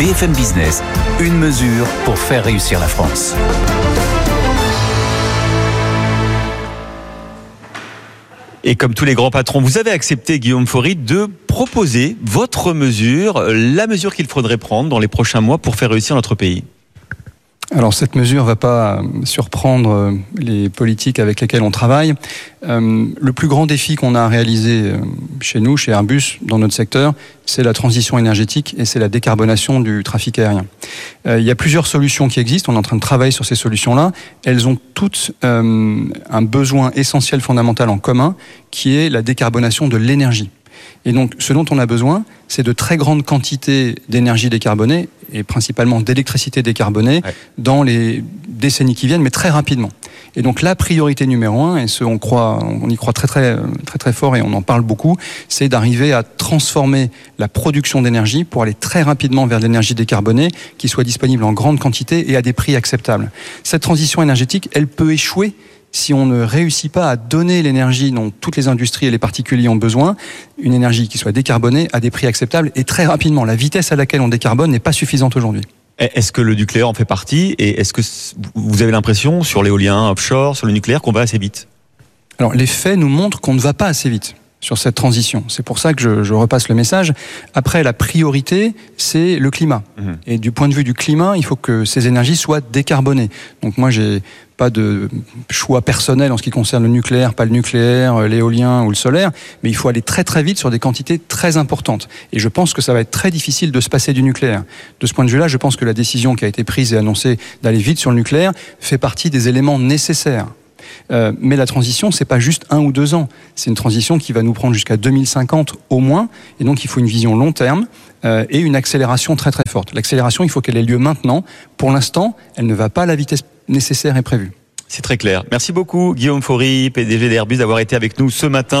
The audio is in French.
BFM Business, une mesure pour faire réussir la France. Et comme tous les grands patrons, vous avez accepté, Guillaume Faury, de proposer votre mesure, la mesure qu'il faudrait prendre dans les prochains mois pour faire réussir notre pays. Alors cette mesure va pas surprendre euh, les politiques avec lesquels on travaille. Euh, le plus grand défi qu'on a à réaliser euh, chez nous, chez Airbus, dans notre secteur, c'est la transition énergétique et c'est la décarbonation du trafic aérien. il y a plusieurs solutions qui existent. On est en train de travailler sur ces solutions-là. Elles ont toutes un besoin essentiel, fondamental en commun, qui est la décarbonation de l'énergie. Et donc, ce dont on a besoin, c'est de très grandes quantités d'énergie décarbonée et principalement d'électricité décarbonée dans les décennies qui viennent, mais très rapidement. Et donc la priorité numéro un, et ce on croit, on y croit très très très très fort et on en parle beaucoup, c'est d'arriver à transformer la production d'énergie pour aller très rapidement vers l'énergie décarbonée qui soit disponible en grande quantité et à des prix acceptables. Cette transition énergétique, elle peut échouer si on ne réussit pas à donner l'énergie dont toutes les industries et les particuliers ont besoin, une énergie qui soit décarbonée à des prix acceptables et très rapidement. La vitesse à laquelle on décarbone n'est pas suffisante aujourd'hui. Est-ce que le nucléaire en fait partie et est-ce que vous avez l'impression sur l'éolien offshore, sur le nucléaire, qu'on va assez vite? Alors les faits nous montrent qu'on ne va pas assez vite sur cette transition. C'est pour ça que je, je, repasse le message. Après, la priorité, c'est le climat. Mhm. Et du point de vue du climat, il faut que ces énergies soient décarbonées. Donc moi, j'ai pas de choix personnel en ce qui concerne le nucléaire, pas le nucléaire, euh, l'éolien ou le solaire, mais il faut aller très très vite sur des quantités très importantes. Et je pense que ça va être très difficile de se passer du nucléaire. De ce point de vue-là, je pense que la décision qui a été prise et annoncée d'aller vite sur le nucléaire fait partie des éléments nécessaires euh, mais la transition, c'est pas juste un ou deux ans. C'est une transition qui va nous prendre jusqu'à 2050 au moins. Et donc, il faut une vision long terme euh, et une accélération très très forte. L'accélération, il faut qu'elle ait lieu maintenant. Pour l'instant, elle ne va pas à la vitesse nécessaire et prévue. C'est très clair. Merci beaucoup, Guillaume Faury, PDG d'Airbus, d'avoir été avec nous ce matin.